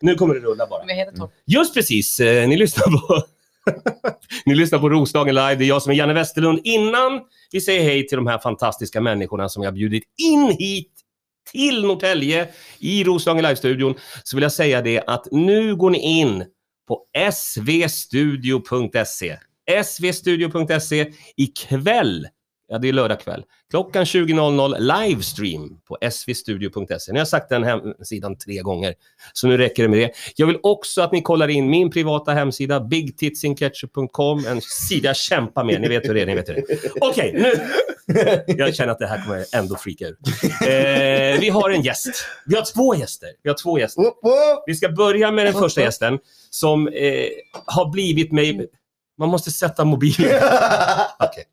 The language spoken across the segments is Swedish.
Nu kommer det rulla bara. Jag heter Torp. Just precis, eh, ni lyssnar på Ni lyssnar på Roslagen live. Det är jag som är Janne Westerlund. Innan vi säger hej till de här fantastiska människorna som jag bjudit in hit till Norrtälje i Roslagen live-studion så vill jag säga det att nu går ni in på svstudio.se. svstudio.se ikväll Ja, det är lördag kväll. Klockan 20.00 livestream på svstudio.se. Ni har sagt den hemsidan tre gånger, så nu räcker det med det. Jag vill också att ni kollar in min privata hemsida, bigtitsinsketchup.com, en sida jag kämpar med. Ni vet hur det är, ni vet hur det är. Okej, okay, nu... Jag känner att det här kommer ändå freaka ut. Eh, vi har en gäst. Vi har två gäster. Vi har två gäster. Vi ska börja med den första gästen som eh, har blivit mig... Man måste sätta mobilen. Okay.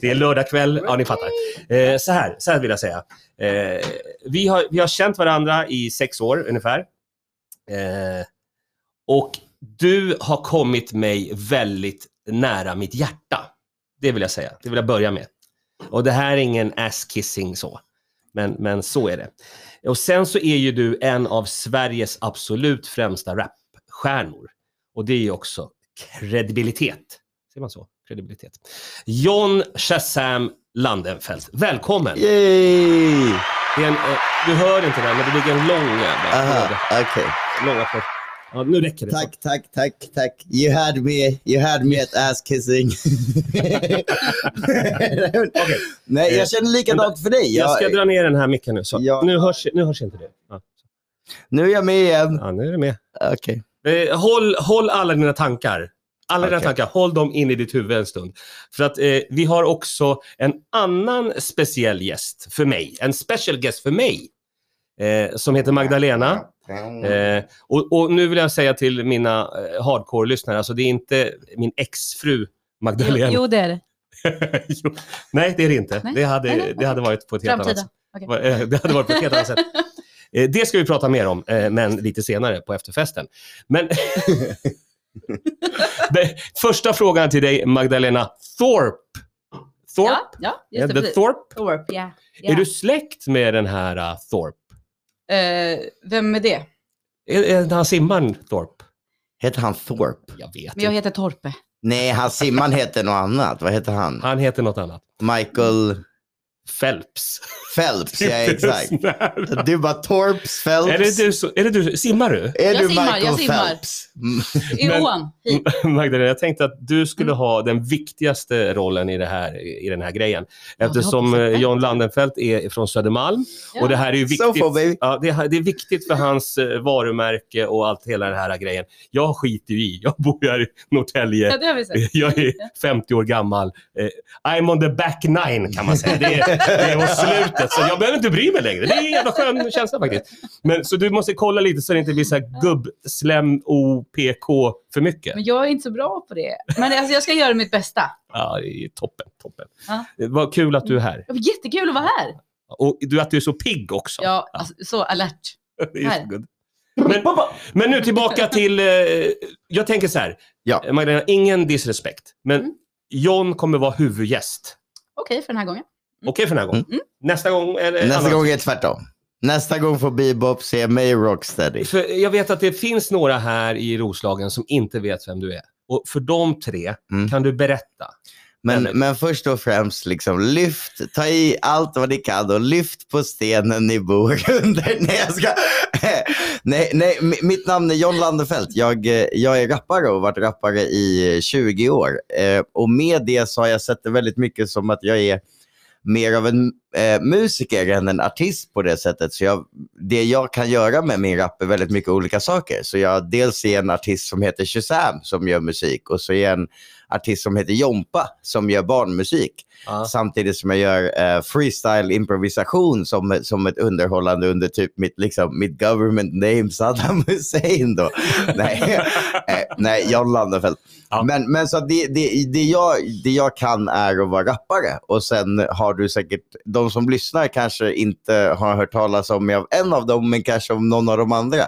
Det är lördag kväll, ja ni fattar. Eh, så, här, så här vill jag säga. Eh, vi, har, vi har känt varandra i sex år ungefär. Eh, och du har kommit mig väldigt nära mitt hjärta. Det vill jag säga. Det vill jag börja med. Och det här är ingen ass-kissing så. Men, men så är det. Och sen så är ju du en av Sveriges absolut främsta rapstjärnor. Och det är ju också kredibilitet. Ser man så? Kredibilitet. John Shazam Landenfelt, välkommen! Yay! En, eh, du hör inte det, men det ligger en lång jävla Aha, okej. För... Ja, nu räcker det. Tack, tack, tack, tack. You had me, you had me at ass kissing. Okej. Nej, jag känner likadant för dig. Jag ska dra ner den här micken nu. Så. Ja. Nu, hörs, nu hörs inte det. Ja. nu är jag med igen. ja, nu är det med. Okej. Eh, håll, håll alla dina tankar. Alla dina Okej. tankar, håll dem in i ditt huvud en stund. För att eh, vi har också en annan speciell gäst för mig. En special guest för mig. Eh, som heter Magdalena. Eh, och, och nu vill jag säga till mina eh, hardcore-lyssnare, alltså det är inte min exfru Magdalena. Jo, jo, det är det. Jo. Nej, det är det inte. Nej. Det, hade, Nej, nej, det hade varit på ett helt annat sätt. Okej. Eh, Det hade varit på ett helt annat sätt. Eh, Det ska vi prata mer om, eh, men lite senare på efterfesten. Men första frågan till dig, Magdalena Thorpe. Thorpe? Ja, ja, The det. Thorpe. Thorpe, ja. ja. Är du släkt med den här uh, Thorpe? Eh, vem är det? Är, är han simmaren Thorpe? Heter han Thorpe? Jag vet Men jag inte. heter Torpe. Nej, han simman heter något annat. Vad heter han? Han heter något annat. Michael Phelps. Phelps, ja exakt. Du bara Torps Phelps. Är det du, så- är det du? Simmar du? Är Jag du simmar, Michael jag simmar. Phelps? Mm. I Men- ån. Magdalena, jag tänkte att du skulle Mm. ha den viktigaste rollen i, det här, i den här grejen. Eftersom eh, John Landenfelt är från Södermalm. Ja. Och det här är ju So viktigt. baby. Ja, det, här- det är viktigt för hans eh, varumärke och allt hela den här grejen. Jag skiter ju i. Jag bor här i Ja, Norrtälje. det har vi sett. Jag är 50 år gammal. Eh, I'm on the back nine kan man säga. Det mot slutet. Så jag behöver inte bry mig längre. Det är en jävla skön känsla faktiskt. Men, så du måste kolla lite så det inte blir så här gubbslem OPK för mycket. Men jag är inte så bra på det. Men alltså, jag ska göra mitt bästa. Ja, det är toppen. toppen. Ja. Var kul att du är här. Det var jättekul att vara här. Och du, att du är så pigg också. Ja, alltså, så alert. Här. Men, men nu tillbaka till... Eh, jag tänker så här. Ja. Magdalena, ingen disrespect. Men Mm. John kommer vara huvudgäst. Okej för den här gången. Okej för den här gången? Mm. Nästa gång är det Nästa annat. gång är det tvärtom. Nästa gång får Bebop se mig i Rocksteady. För jag vet att det finns några här i Roslagen som inte vet vem du är. Och för de tre Mm. kan du berätta. Men, men först och främst, liksom, lyft, ta i allt vad ni kan och lyft på stenen ni bor under. Nej, jag ska... nej, nej, mi- mitt namn är John Landefelt. Jag, eh, jag är rappare och har varit rappare i 20 år. Eh, och med det så har jag sett det väldigt mycket som att jag är mer av en eh, musiker än en artist på det sättet. Så jag, det jag kan göra med min rap är väldigt mycket olika saker. Så jag dels är en artist som heter Shazam som gör musik och så är jag en artist som heter Jompa som gör barnmusik. Ja. Samtidigt som jag gör eh, freestyle improvisation som, som ett underhållande under typ mitt, liksom, mitt government name Saddam Hussein. Då. nej, eh, nej, John Landefelt. Ja. Men, men så det, det, det, jag, det jag kan är att vara rappare. Och sen har du säkert, de som lyssnar kanske inte har hört talas om mig av en av dem, men kanske om någon av de andra.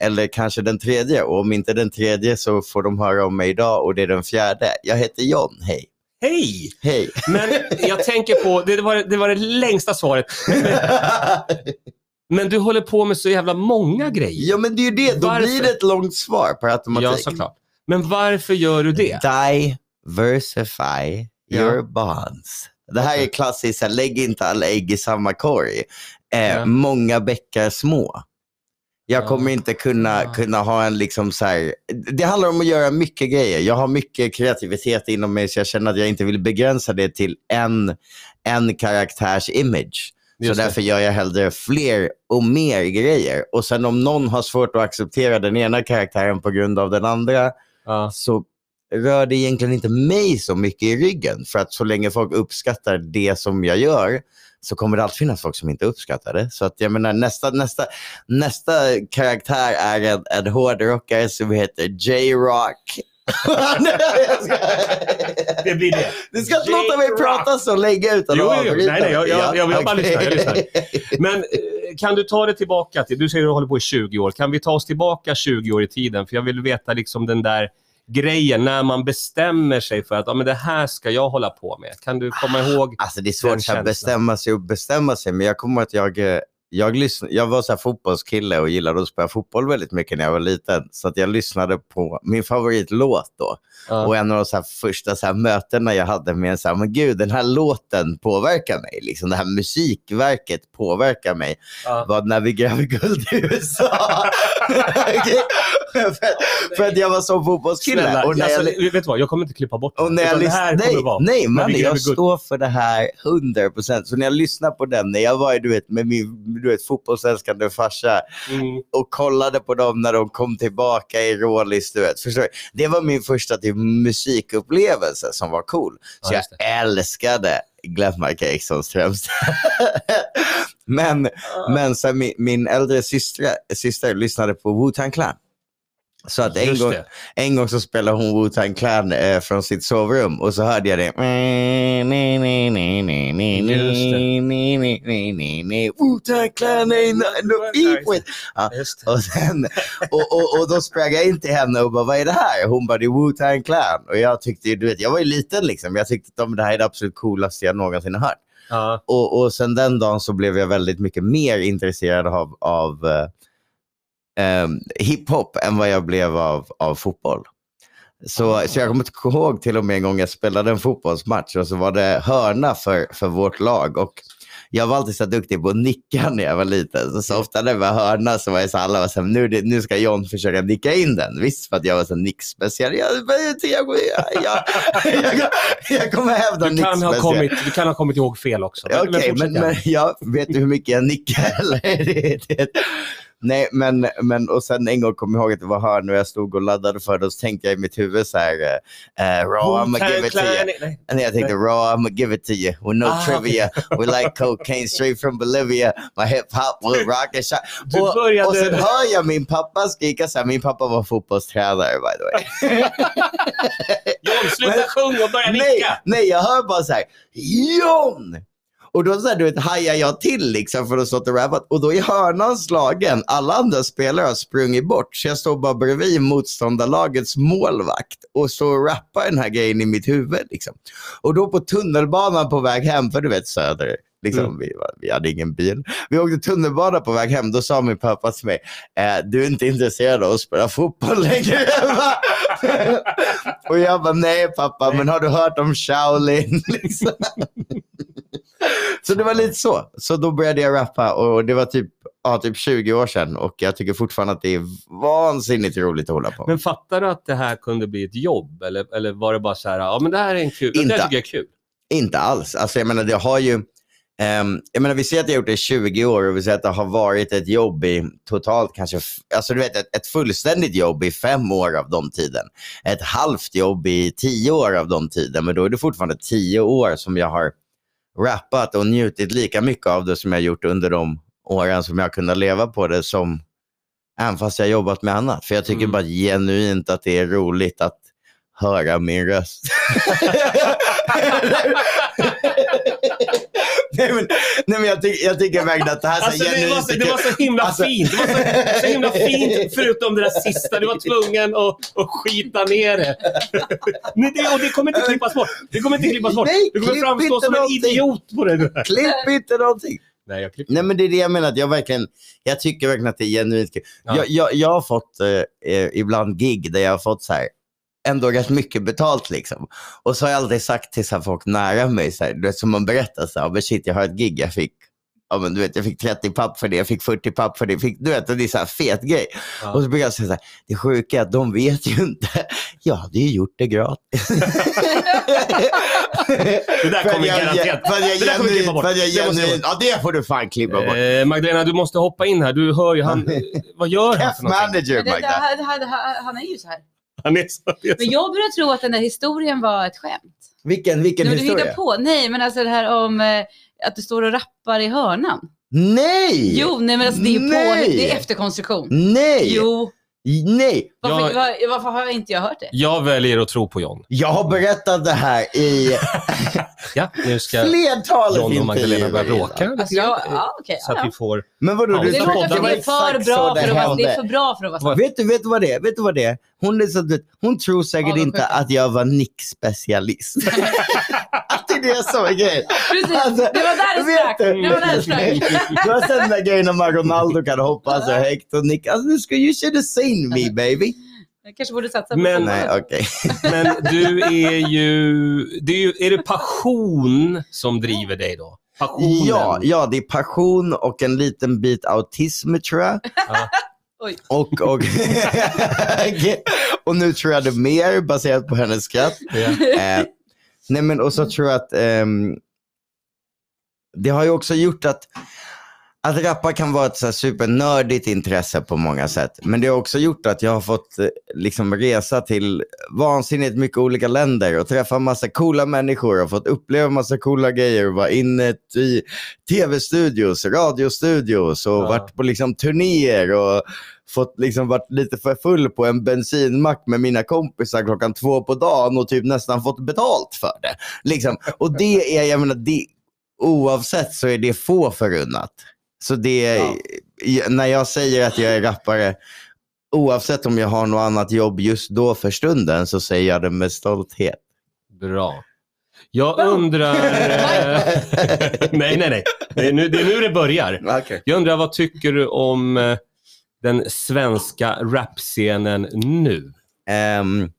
Eller kanske den tredje. Och om inte den tredje så får de höra om mig idag och det är den fjärde. Jag heter John, hej. Hej! Hej. Men jag tänker på, det var det, var det längsta svaret. Men du håller på med så jävla många grejer. Ja, men det är ju det. Då Varför? blir det ett långt svar per automatik. Ja, såklart. Men varför gör du det? Diversify Ja. your bonds. Det här är klassiskt, lägg inte alla ägg i samma korg. Eh, Ja. Många bäckar små. Jag Ja. kommer inte kunna, kunna ha en liksom så här, det handlar om att göra mycket grejer. Jag har mycket kreativitet inom mig så jag känner att jag inte vill begränsa det till en, en karaktärs image. Så därför gör jag hellre fler och mer grejer. Och sen om någon har svårt att acceptera den ena karaktären på grund av den andra Ja. så rör det egentligen inte mig så mycket i ryggen. För att så länge folk uppskattar det som jag gör så kommer det alltid finnas folk som inte uppskattar det. Så att jag menar nästa, nästa, nästa karaktär är en, en hårdrockare som heter J-Rock. Det blir det. Du ska inte låta mig prata så länge utan Jo, jo, Nej, nej, jag- jag- jag- jag bara lyssnar, jag lyssnar. Men eh, kan du ta det tillbaka till, du säger att du håller på i 20 år. Kan vi ta oss tillbaka 20 år i tiden? För jag vill veta liksom den där grejen när man bestämmer sig för att ja, men det här ska jag hålla på med. Kan du komma ihåg? Alltså det är svårt att bestämma sig och bestämma sig. Men jag kommer att jag, eh, jag, lyssn- jag var så här fotbollskille och gillade att spela fotboll väldigt mycket när jag var liten. Så att jag lyssnade på min favoritlåt då. Ja. Och en av de så första så mötena jag hade med en så här, men gud den här låten påverkar mig. Liksom, det här musikverket påverkar mig. Ja. Var när vi gräver guld i USA. För, för att jag var så fotbollskille. Snälla, och när alltså, jag, vet du vad? Jag kommer inte klippa bort och när jag det lyssnar, här nej, vara. nej man, jag guld. står för det här 100%. Så när jag lyssnar på den, när jag var du vet, med min du vet, fotbollsälskande farsa Mm. och kollade på dem när de kom tillbaka i Rålis, du vet. Förstår du? Det var min första typ, musikupplevelse som var cool. Så Ja, jag älskade Glenmark Erikssons främst. men men så här, min, min äldre syster, syster lyssnade på Wu-Tang Clan. Så att en gång, en gång så spelade hon Wu-Tang Clan eh, från sitt sovrum och så hörde jag det. Wu-Tang Clan ain't beef with. Ja, och, sen, och, och, och då sprang jag in till henne och bara, vad är det här? Hon bara, det är Wu-Tang Clan. Och jag tyckte du vet, jag var ju liten liksom. Jag tyckte att det här är det absolut coolaste jag någonsin har hört. Ja. Och, och sen den dagen så blev jag väldigt mycket mer intresserad av, av eh, hiphop än vad jag blev av, av fotboll. Så, så jag kommer ihåg till och med en gång jag spelade en fotbollsmatch och så var det hörna för, för vårt lag. Och jag var alltid så duktig på att nicka när jag var liten. Så, så ofta när det var hörna så var jag så alla var så här, nu, nu ska John försöka nicka in den. Visst för att jag var så nickspecialist. Jag, jag, jag, jag, kommer hävda Du, kan ha nickspecialist. kommit, du kan ha kommit ihåg fel också. Okej, men, men jag vet du hur mycket jag nickar? Nej, men, men och sen en gång kom jag ihåg att det var hörn och jag stod och laddade för det och så tänkte jag i mitt huvud så här, eh, raw, I'm gonna give it to you. Nej. And jag tänkte raw, I'm gonna give it to you with no Ah, trivia. We like cocaine straight from Bolivia. My hip hop will rock and shine. Du Och, började- och sen hör jag min pappa skrika så här, min pappa var fotbollstränare by the way. John, sluta sjunga och börja nej, nicka. nej, jag hör bara så här, John! Och då så här, du vet, hajar jag till liksom för att stå och rappat. Och då är hörnan slagen. Alla andra spelare har sprungit bort. Så jag står bara bredvid motståndarlagets målvakt och och rappar den här grejen i mitt huvud. Liksom. Och då på tunnelbanan på väg hem, för du vet Söder, liksom, Mm. vi, vi hade ingen bil. Vi åkte tunnelbana på väg hem. Då sa min pappa till mig, eh, du är inte intresserad av att spela fotboll längre. va?" och jag bara, nej pappa, men har du hört om Shaolin? liksom. Så det var lite så. Så då började jag rappa och det var typ, ja, typ 20 år sedan och jag tycker fortfarande att det är vansinnigt roligt att hålla på. Men fattar du att det här kunde bli ett jobb? Eller, eller var det bara så här, ja men det här är en kul, det Inte. här tycker jag är kul. Inte alls. Alltså jag menar, det har ju... ehm, jag menar, vi ser att jag har gjort det i 20 år och vi ser att det har varit ett jobb i totalt kanske, alltså du vet ett, ett fullständigt jobb i fem år av de tiden. Ett halvt jobb i tio år av de tiden, men då är det fortfarande tio år som jag har rappat och njutit lika mycket av det som jag gjort under de åren som jag kunnat leva på det som även fast jag jobbat med annat. För jag tycker Mm. bara genuint att det är roligt att höra min röst. nej, men, nej men jag, tycker, jag tycker verkligen att det här är så Alltså, det, var genuint så, det var så himla Alltså- fint. Det var så, så himla fint förutom det där sista. Du var tvungen att, att skita ner det. Men det. Och det kommer inte klippas bort. Det kommer inte klippas bort. Nej, Du kommer klipp framstå inte som en någonting. idiot på det. där. Klipp inte någonting. Nej, jag klipper. Nej men det är det jag menar, att jag verkligen, jag tycker verkligen att det är genuint kul. Ja. Jag, jag, jag har fått eh, eh, ibland gig där jag har fått så här, ändå rätt mycket betalt liksom. Och så har jag alltid sagt till så här, folk nära mig, så här, du vet, som man berättar så här, men shit jag har ett gig jag fick. Ja, men du vet, jag fick 30 papp för det, jag fick 40 papp för det. Fick, du vet, och det är så här fet grej. Ja. Och så brukar jag säga så här, det sjuka är att de vet ju inte. Jag hade ju gjort det gratis. Det där kommer jag- garanterat. För jag Det där kommer klippa bort. jag genuint, ja det får du fan klippa bort. Eh, Magdalena, du måste hoppa in här. Du hör ju han. Vad gör han för någonting? manager Magda. han är ju så här. Han är så, är Men så. jag börjar tro att den där historien var ett skämt. Vilken, vilken men du historia? hittar på. Nej, men alltså det här om eh, att du står och rappar i hörnan. Nej! Jo, nej men alltså det är ju på, det är efterkonstruktion. Nej! Jo, Nej! varför, Jag- var, varför har inte jag hört det? Jag väljer att tro på John. Jag har berättat det här i Ja, nu ska flertalet John och Magdalena börja bråka Alltså, jag, grann. ja, okej. Så att ja, vi får... Men vadå, Ja, du Det låter att det är för bra för att vara, det är för bra för att vara sant. Vet du, vet du vad det är? Vet du vad det är? Hon, är så, hon tror säkert Ja, inte att jag var nickspecialist. att det är det som är grejen. Precis, Alltså, det var där det sprack. du? Det var där det sprack. Du har sett den där grejen om Ronaldo kan hoppa så högt och nicka. Alltså, du ska- you should have seen me baby. Jag kanske borde satsa på Men-. Nej, okej. Men du är ju... Det är, ju, är det passion som driver dig då? Passionen? Ja, ja, det är passion och en liten bit autism tror jag. Ja. Oj. Och, och, och nu tror jag det mer baserat på hennes skratt. Ja. Eh, nej men och så tror jag att ehm, det har ju också gjort att att rappa kan vara ett så supernördigt intresse på många sätt. Men det har också gjort att jag har fått eh, liksom resa till vansinnigt mycket olika länder och träffa massa coola människor och fått uppleva massa coola grejer och vara inne i tv-studios, radiostudios och Ja. varit på liksom turnéer och fått liksom varit lite för full på en bensinmack med mina kompisar klockan två på dagen och typ nästan fått betalt för det. Liksom. Och det är, jag menar, det, oavsett så är det få förunnat. Så det, Ja. när jag säger att jag är rappare, oavsett om jag har något annat jobb just då för stunden så säger jag det med stolthet. Bra. Jag undrar... nej, nej, nej. Det är, nu, det är nu det börjar. Okay. Jag undrar, vad tycker du om eh, den svenska rapscenen nu? Ehm,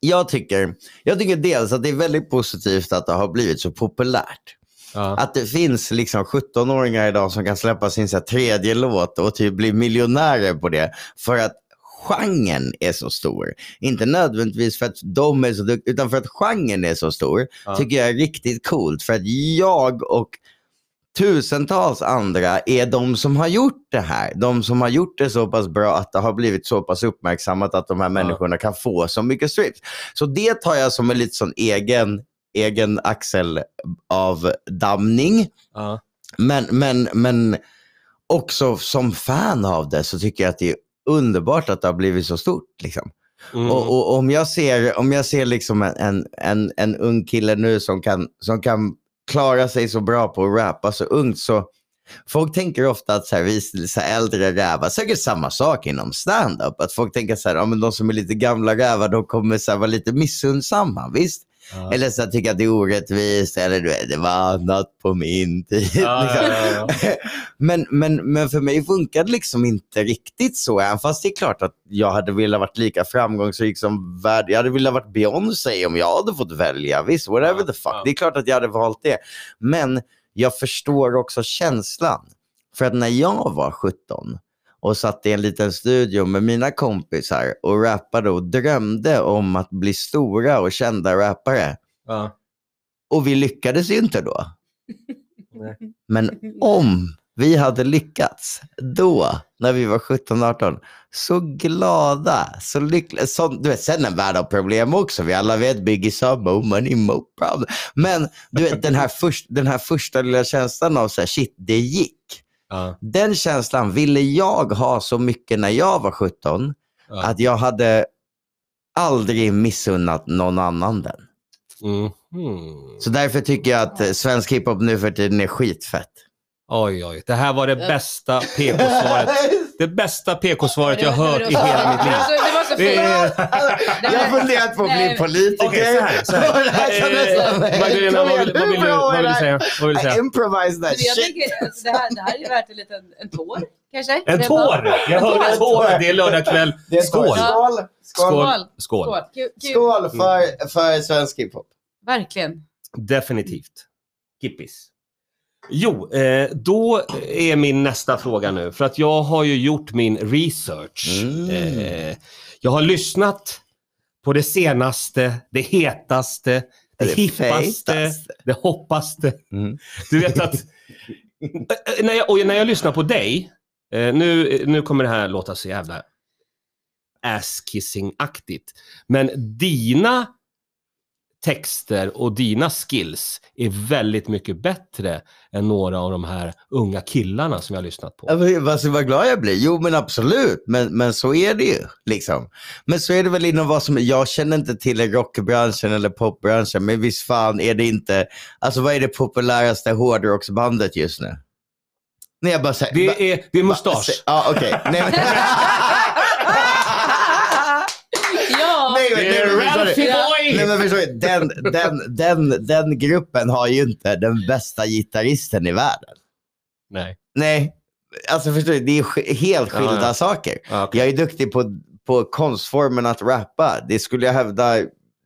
jag, tycker, jag tycker dels att det är väldigt positivt att det har blivit så populärt. Ja. Att det finns liksom 17-åringar idag som kan släppa sin så här, tredje låt och typ bli miljonärer på det. För att genren är så stor. Inte nödvändigtvis för att de är så duktiga, utan för att genren är så stor. Ja. Tycker jag är riktigt coolt. För att jag och tusentals andra är de som har gjort det här. De som har gjort det så pass bra att det har blivit så pass uppmärksammat att de här människorna kan få så mycket strips. Så det tar jag som en lite sån egen, egen axel av damning. Ja. Men, men, men också som fan av det så tycker jag att det är underbart att det har blivit så stort. Liksom. Mm. Och, och om jag ser, om jag ser liksom en, en, en, en ung kille nu som kan, som kan klara sig så bra på att rappa så ungt så Folk tänker ofta att så här, vi så här, äldre rävar, säkert samma sak inom stand-up. Att folk tänker så här, ja, men de som är lite gamla rävar, de kommer så här, vara lite missundsamma, visst? Ja. Eller så tycka att det är orättvist, eller du vet, det var annat på min tid. Ja, liksom. Men, men, men för mig funkar det liksom inte riktigt så. Även fast det är klart att jag hade velat varit lika framgångsrik som värld. Jag hade velat varit Beyoncé om jag hade fått välja. Visst, whatever the fuck. Det är klart att jag hade valt det. Men jag förstår också känslan. För att när jag var 17 och satt i en liten studio med mina kompisar och rappade och drömde om att bli stora och kända rappare. Ja. Och vi lyckades ju inte då. Nej. Men om vi hade lyckats då, när vi var 17-18, så glada, så lyckliga. Så, du vet, sen en värld av problem också. Vi alla vet Biggie sa more money, more problem. Men du vet, den här, först, den här första lilla känslan av så här, shit, det gick. Ja. Den känslan ville jag ha så mycket när jag var 17, Ja. att jag hade aldrig missunnat någon annan den. Mhm. Så därför tycker jag att svensk hiphop nu för tiden är skitfett. Oj, oj. Det här var det bästa PK-svaret Det bästa PK-svaret jag hört i hela mitt liv. Det var så- det var så Det fint. är- Jag har funderat på att bli politiker. Okej, så här. Så här. Det här kan Eh, Magdalena, vad vill, vad hur vill, du, vad vill säga? Vad vill du I säga? improvise that jag shit. tänker, alltså, det, här, det här är värt en liten en tår, kanske? En Det tår! Jag hörde en tår. Det är lördagkväll. Skål! Skål! Skål! Skål för, för svensk hiphop. Verkligen. Definitivt. Kippis. Jo, eh, då är min nästa fråga nu. För att jag har ju gjort min research. Mm. Eh, jag har lyssnat på det senaste, det hetaste, det, Det hippaste, det hoppaste. Mm. Du vet att... När, jag, och när jag lyssnar på dig, eh, nu, nu kommer det här låta så jävla ass-kissing-aktigt. Men dina texter och dina skills är väldigt mycket bättre än några av de här unga killarna som jag har lyssnat på. Alltså, vad glad jag blir. Jo men absolut, men, men så är det ju. Liksom. Men så är det väl inom vad som, jag känner inte till rockbranschen eller popbranschen, men visst fan är det inte, alltså vad är det populäraste hårdrocksbandet just nu? Nej jag bara säger. ba- Det är, det är ba- mustasch. Ja okej. Nej, men... Ja! Nej, men- Det nej, är men förstår du? Ralphie Nej men förstår den, den, den, den gruppen har ju inte den bästa gitarristen i världen. Nej. Nej, alltså förstår du, det är helt skilda Ja, ja. saker. Ja, okej. Jag är duktig på, på konstformen att rappa. Det skulle jag hävda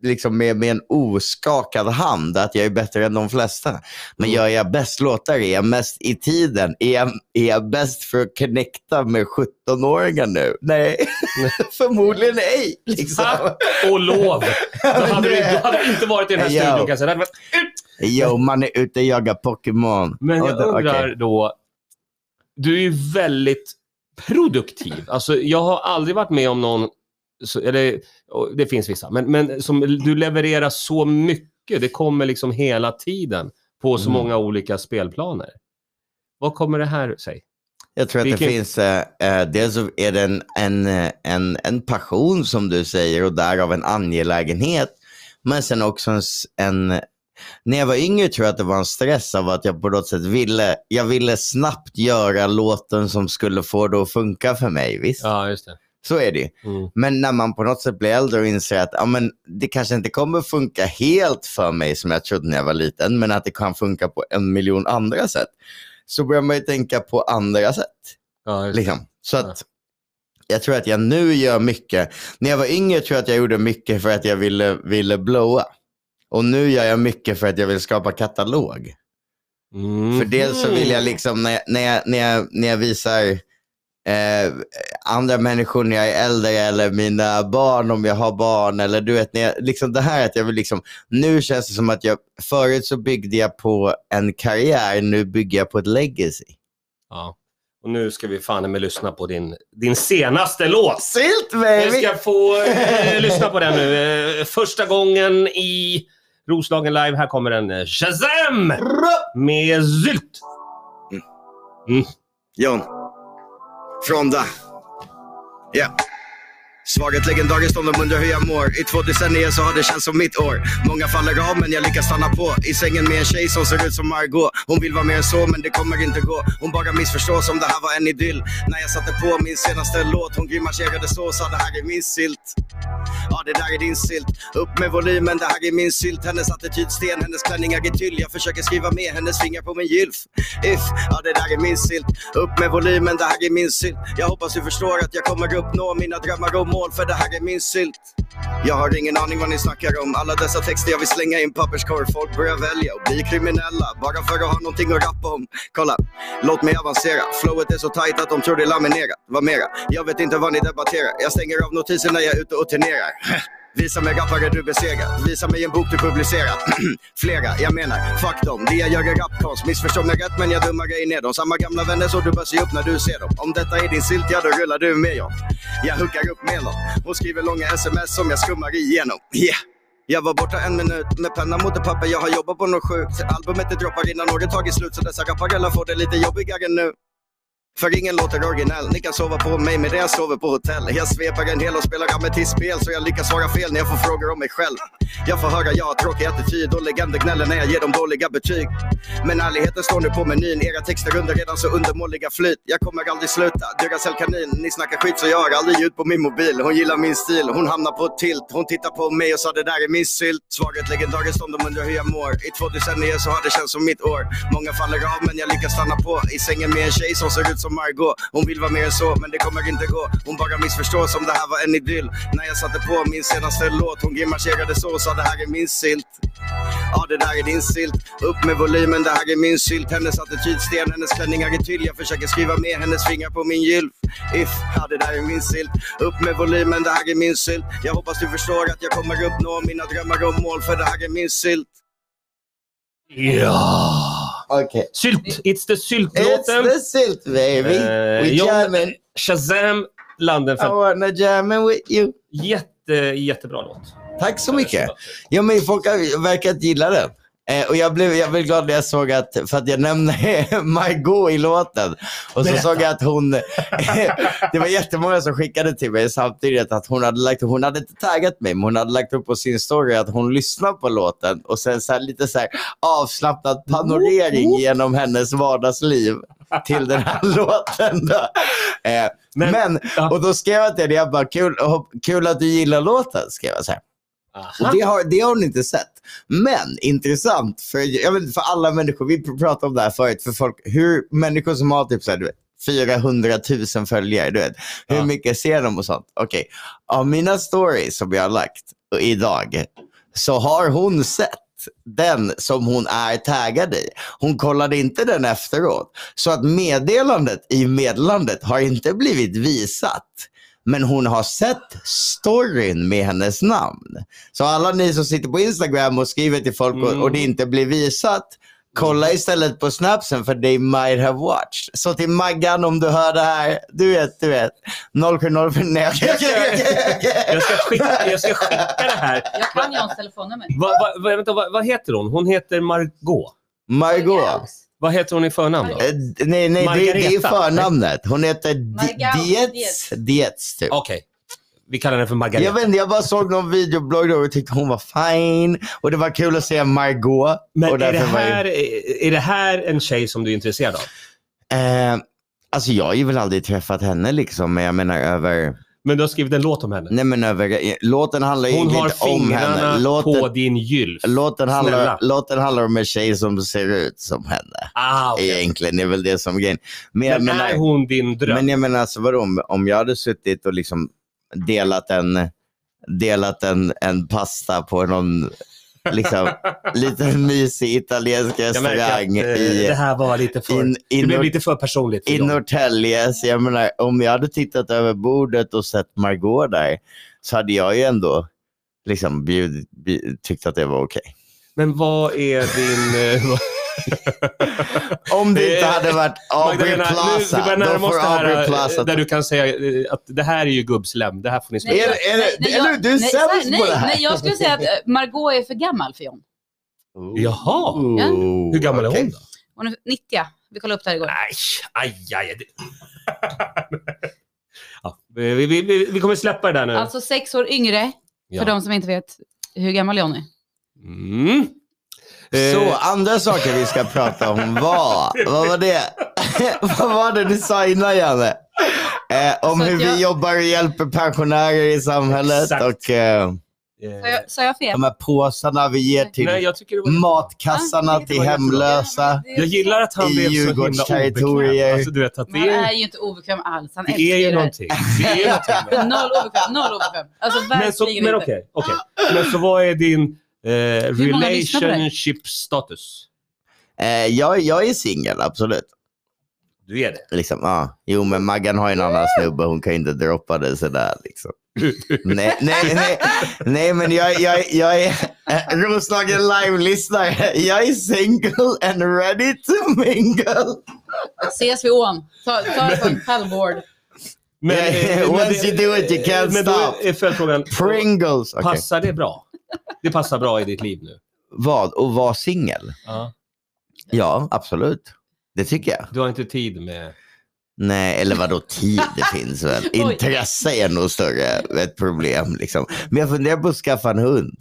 liksom med, med en oskakad hand att jag är bättre än de flesta. Men Mm. gör jag bäst låtar, är jag mest i tiden? Är jag, är jag bäst för att connecta med 17-åringar nu? Nej, förmodligen ej. Liksom. Och lov! Då hade du, hade inte varit i den här studion kan jag säga. Det hade varit ut! Jo, man är ute och jagar Pokémon. Men jag då- undrar okej. då, du är ju väldigt produktiv. Alltså jag har aldrig varit med om någon, så, eller det finns vissa, men, men som du levererar så mycket, det kommer liksom hela tiden på så Mm. många olika spelplaner. Vad kommer det här sig? Jag tror att Vilken- det finns, eh, eh, dels är det en, en, en, en passion som du säger och därav en angelägenhet. Men sen också en, en, när jag var yngre tror jag att det var en stress av att jag på något sätt ville, jag ville snabbt göra låten som skulle få det att funka för mig. Visst, Ja, just det. Så är det. Mm. Men när man på något sätt blir äldre och inser att ja, men det kanske inte kommer funka helt för mig som jag trodde när jag var liten, men att det kan funka på en miljon andra sätt. Så börjar man ju tänka på andra sätt. Ja. Liksom. Så att jag tror att jag nu gör mycket. När jag var yngre tror jag att jag gjorde mycket för att jag ville, ville blowa. Och nu gör jag mycket för att jag vill skapa katalog. Mm. För dels så vill jag liksom, när jag, när jag, när jag, när jag visar eh, andra människor när jag är äldre eller mina barn om jag har barn eller du vet, när jag, liksom det här att jag vill liksom, nu känns det som att jag, förut så byggde jag på en karriär, nu bygger jag på ett legacy. Ja. Och nu ska vi fan med lyssna på din, din senaste låt. Silt Vi baby! ska få eh, lyssna på den nu. Eh, första gången i Roslagen Live. Här kommer en eh, Shazam! Med Zylt. John. Fronda. Ja. Svaghet legendariskt om de undrar hur jag mår. I två decennier så har det känts som mitt år. Många faller av men jag lyckas stanna på. I sängen med en tjej som ser ut som Margot. Hon vill vara mer än så men det kommer inte gå. Hon bara missförstås om det här var en idyll. När jag satte på min senaste låt. Hon grimaserade så och sa det här är min sylt. Ja det där är din sylt. Upp med volymen, det här är min sylt. Hennes attityd sten, hennes klänningar är tyll. Jag försöker skriva med hennes fingrar på min gylf. If, ja det där är min sylt. Upp med volymen, det här är min sylt. Jag hoppas du förstår att jag kommer uppnå mina drömmar och mål. För det här är min sylt. Jag har ingen aning vad ni snackar om. Alla dessa texter jag vill slänga i en papperskorg. Folk börjar välja och bli kriminella. Bara för att ha någonting att rappa om. Kolla, låt mig avancera. Flowet är så tight att de tror det är laminerat. Vad mera? Jag vet inte vad ni debatterar. Jag stänger av notiser när jag är ute och turnerar. Visa mig rappare du besegrat. Visa mig en bok du publicerat. Flera, jag menar, fuck dem. Det jag gör är rapkonst. Missförstå mig rätt men jag dummar grejer ner dem. Samma gamla vänner så du bör se upp när du ser dem. Om detta är din sylt, ja då rullar du med jag. Jag hookar upp med någon. Hon skriver långa sms som jag skummar igenom. Yeah. Jag var borta en minut med penna mot ett papper. Jag har jobbat på något sjukt. Albumet det droppar innan året tagit slut. Så dessa rappare får det lite jobbigare nu. För ingen låter originell. Ni kan sova på mig medan jag sover på hotell. Jag sveper en hel och spelar ametistspel så jag lyckas svara fel när jag får frågor om mig själv. Jag får höra jag har tråkig attityd och legender gnäller när jag ger dem dåliga betyg. Men ärligheten står nu på menyn. Era texter under redan så undermåliga flyt. Jag kommer aldrig sluta. Duracell kanin. Ni snackar skit så jag har aldrig ljud på min mobil. Hon gillar min stil. Hon hamnar på tilt. Hon tittar på mig och sa det där är min sylt. Svaret legendariskt om de undrar hur jag mår. I två decennier så har det känts som mitt år. Många faller av men jag lyckas stanna på. I sängen med en tjej som ser ut som Margot. Hon vill vara mer än så men det kommer inte gå. Hon bara missförstår som det här var en idyll. När jag satte på min senaste låt. Hon grimaserade så och sa det här är min sylt. Ja, det där är din sylt. Upp med volymen, det här är min sylt. Hennes attitydsten, hennes klänningar är tyll. Jag försöker skriva med hennes fingrar på min gylf. If, ja det där är min sylt. Upp med volymen, det här är min sylt. Jag hoppas du förstår att jag kommer uppnå mina drömmar och mål. För det här är min sylt. Ja! Okej. Sylt! It's the It's syltlåten. the sylt baby. Eh, We jamming. Shazam I Landenfelt. wanna jamming with you. Jätte, jättebra låt. Tack så mycket. Ja, men folk har verkat gilla den. Eh, och jag blev, jag blev glad när jag såg att, för att jag nämner Margot i låten. Och så Berätta. såg jag att hon, det var jättemånga som skickade till mig samtidigt att hon hade lagt hon hade inte taggat mig, men hon hade lagt upp på sin story att hon lyssnar på låten och sen så här, lite så här avslappnad panorering genom hennes vardagsliv till den här låten. Då. Eh, Men- men, och då skrev jag till henne, jag bara kul, kul att du gillar låten, skrev jag så här. Aha. det har, det har hon inte sett. Men intressant, för, jag vet, för alla människor, vi pr- pratade om det här förut, för folk, hur människor som har typ så här, du vet, 400 000 följare, du vet, hur Ja. mycket ser de och sånt? Okej, av mina stories som jag har lagt idag så har hon sett den som hon är taggad i. Hon kollade inte den efteråt. Så att meddelandet i meddelandet har inte blivit visat. Men hon har sett storyn med hennes namn. Så alla ni som sitter på Instagram och skriver till folk och, Mm. och det inte blir visat, kolla istället på snapsen för they might have watched. Så till Maggan om du hör det här, du vet, du vet. 070... Nej, okej, okej, okej, okej. Jag ska, skicka, jag ska skicka det här. Jag kan Jans telefonnummer. Va, va, va, vänta, vad, vad heter hon? Hon heter Margot. Margot. Vad heter hon i förnamn då? Eh, nej, nej det, det är Margareta. förnamnet. Hon heter Di- Dietz. Dietz. Dietz, typ. Okej. Vi kallar henne för Margareta. Jag vet inte, jag bara såg någon videoblogg då och tyckte hon var fine. Och det var kul att se Margot. Men och är det, därför var jag- här, är det här en tjej som du är intresserad av? Eh, alltså jag har ju väl aldrig träffat henne liksom, men jag menar över... Men du har skrivit en låt om henne? Nej men över... eh, Låten handlar ju Hon egentligen har inte om henne. fingrarna Låten, på din gylf. låten, handlar, Snälla. låten handlar om en tjej som ser ut som henne. Ah, okej. Egentligen, det är väl det som är grejen. Men, jag Men menar, är hon din dröm? men jag menar alltså vadå, om, om jag hade suttit och liksom delat en, delat en, en pasta på någon liksom, liten mysig italiensk märker att restaurang eh, i, det här var lite för... in, det in, blev lite för personligt. för i. Norrtälje. Så jag menar, om jag hade tittat över bordet och sett Margot där så hade jag ju ändå liksom bjud, bjud, tyckt att det var okej. Men vad är din... eh, Om det inte Eh, hade varit Aubrey Magdalena, nu, Plaza, börjar då får det här Aubrey eh, Plaza där du kan säga eh, att det här är ju gubbslem. Det här får ni Är är nej, eller jag- du är sämst på nej, det här. Nej, jag skulle säga att eh, Margot är för gammal för John. Jaha. Ooh, Hur gammal är okej. hon då? Hon är 90. Vi kollade upp det här igår. Nej, aj, aj. Det... ja, vi, vi, vi, vi kommer släppa det där nu. Alltså sex år yngre, ja. för de som inte vet hur gammal John är. Mm. Så Eh, andra saker vi ska prata om var, vad var det? vad var det du sa innan Janne? Eh, om hur jag- vi jobbar och hjälper pensionärer i samhället Exakt. och eh, Sa jag, sa jag fel? de här påsarna vi ger till nej, matkassarna Ah, till hemlösa. Jag gillar att han blev så himla obekväm. Alltså, du vet att det Men han är är, ju inte obekväm alls. Han det är ju det någonting. Det är någonting. Noll obekväm, noll obekväm. Alltså Men, så, men okej, okej. Men så vad är din eh, relationship status? Eh, jag, jag är singel, absolut. Du är det? Liksom, ja. Jo, men Maggan har ju en annan snubbe. Hon kan ju inte droppa det sådär. Liksom. nej, nej, nej, nej, men jag, jag, jag är äh, Roslagen live-lyssnare. Jag är single and ready to mingle. Ses vid ån. Ta, ta det på en paddleboard. Men, men once you do it, you can't men då stop. är följdfrågan, Pringles. Okej. passar det bra? Det passar bra i ditt liv nu? Vad? Och vara singel? Ja. Ja, absolut. Det tycker jag. Du har inte tid med... Nej, eller vadå tid det finns väl? Intresse är nog större ett problem. Liksom. Men jag funderar på att skaffa en hund.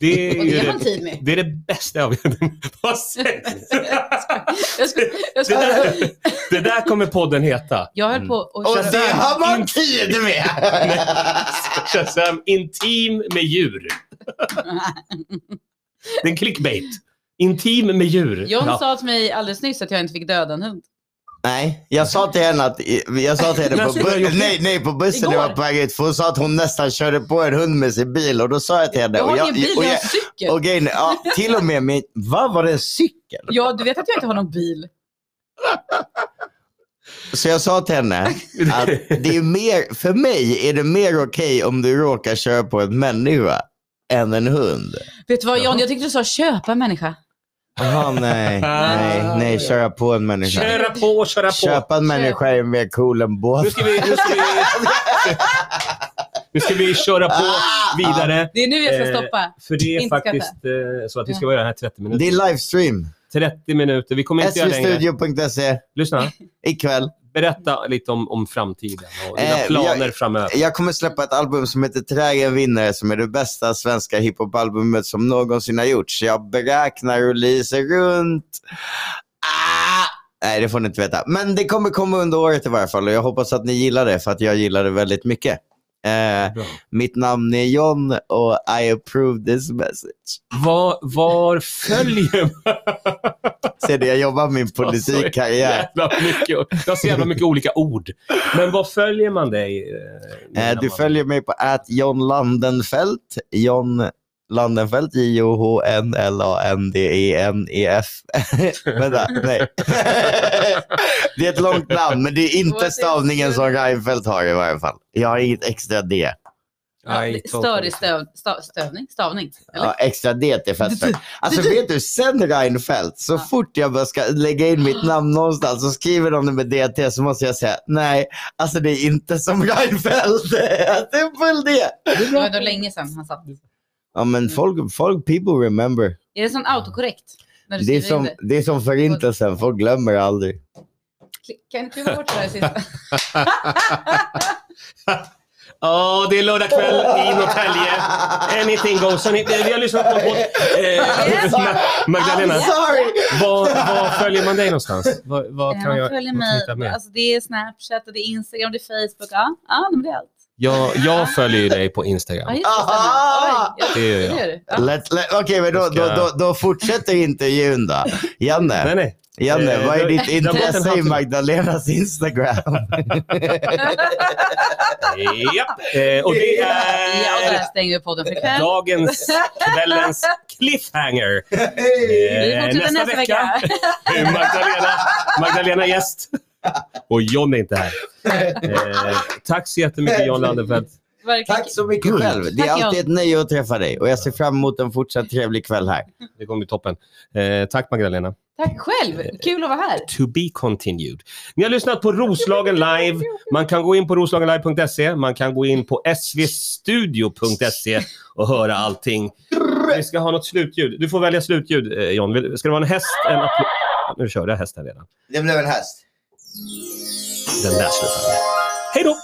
Det är Och ju det man det, tid med. det, är det bästa jag vet. Vad Det det där kommer podden heta. jag höll på Och köra... det har man tid med! Shazam Intim med djur. Det är en clickbait. Intim med djur. John Ja. sa till mig alldeles nyss att jag inte fick döda en hund. Nej, jag sa till henne att, jag sa till henne på, bu- nej, nej, på bussen när jag var Igår. på väg ut, för hon sa att hon nästan körde på en hund med sin bil och då sa jag till henne, Jag har ingen bil, och jag har en cykel. och grejen, ja, till och med min, vad var det en cykel? Ja, du vet att jag inte har någon bil. Så jag sa till henne att det är mer, för mig är det mer okej om du råkar köra på en människa än en hund. Vet du vad John, jag tyckte du sa köpa människa. Jaha, nej, nej, nej, köra på en människa. Köra på, köra på. Köpa en människa är mer cool än båt. Nu ska vi, nu ska vi, nu ska vi köra på vidare. Det är nu jag ska Eh, stoppa. För det är Inte faktiskt eh, så att vi ska vara här 30 minuter. Det är livestream. 30 minuter. Vi kommer inte göra längre. svstudio.se Lyssna. ikväll. Berätta lite om, om framtiden och dina Eh, planer jag- framöver. Jag kommer släppa ett album som heter Trägen vinner som är det bästa svenska hiphop-albumet som någonsin har gjorts. Jag beräknar releaser runt... Ah! Nej, det får ni inte veta. Men det kommer komma under året i varje fall och jag hoppas att ni gillar det för att jag gillar det väldigt mycket. Eh, mitt namn är John och I approve this message. Var, var följer man? Ser det, jag jobbar min politikkarriär. Mycket, jag har så jävla mycket olika ord. Men var följer man dig? eh, Eh, du följer mig på att John Landenfelt. John Landenfelt, J-O-H-N-L-A-N-D-E-N-E-F. Vänta, nej. det är ett långt namn, men det är inte stavningen som Reinfeldt har i varje fall. Jag har inget extra D. Ja, Störig stöv, stav, stövning, stavning. Eller? Ja, extra D till fester. Alltså vet du, sen Reinfeldt, så Ja. fort jag ska lägga in mitt namn någonstans så skriver de det med DT så måste jag säga nej, alltså det är inte som Reinfeldt. det är full D. Det var ändå länge sedan han satt. Ja men folk, folk people remember. Är det sån autokorrekt? När du Det är, som, det är som förintelsen, folk glömmer aldrig. Kan du kliva bort det här sista? Ja, det är lördag kväll i Norrtälje. Anything goes. Hörrni, vi har lyssnat på. Eh, Ma- Magdalena, sorry! var, var följer man dig någonstans? Vad, kan Man jag följer mig. med? Alltså, det är Snapchat och det är Instagram, det är Facebook. Ja, ja det är allt. Jag, jag följer ju dig på Instagram. det. Aha! gör jag. det gör du. Ja. Let, let, Okej, men då, då, då, då fortsätter intervjun då. Janne, Nej, nej. Janne Eh, vad är det- ditt det har gått en intresse i halvtimme. Magdalenas Instagram? Japp. Eh, och det Ja, och där är stänger vi podden för ikväll. dagens, kvällens cliffhanger. Vi Eh, fortsätter nästa vecka. är Magdalena, Magdalena gäst. Och John är inte här. Eh, tack så jättemycket John. Verkligen. Tack så mycket själv. Det är Tack, alltid ett nöje att träffa dig och jag ser fram emot en fortsatt trevlig kväll här. Det kommer bli toppen. Eh, tack Magdalena. Tack själv. Kul att vara här. To be continued. Ni har lyssnat på Roslagen live. Man kan gå in på roslagenlive.se. Man kan gå in på svstudio.se och höra allting. Vi ska ha något slutljud. Du får välja slutljud eh, John. Vill- Ska det vara en häst? En? Nu körde jag hästen redan. Det blev en häst. Den där slutar vi. Hej då!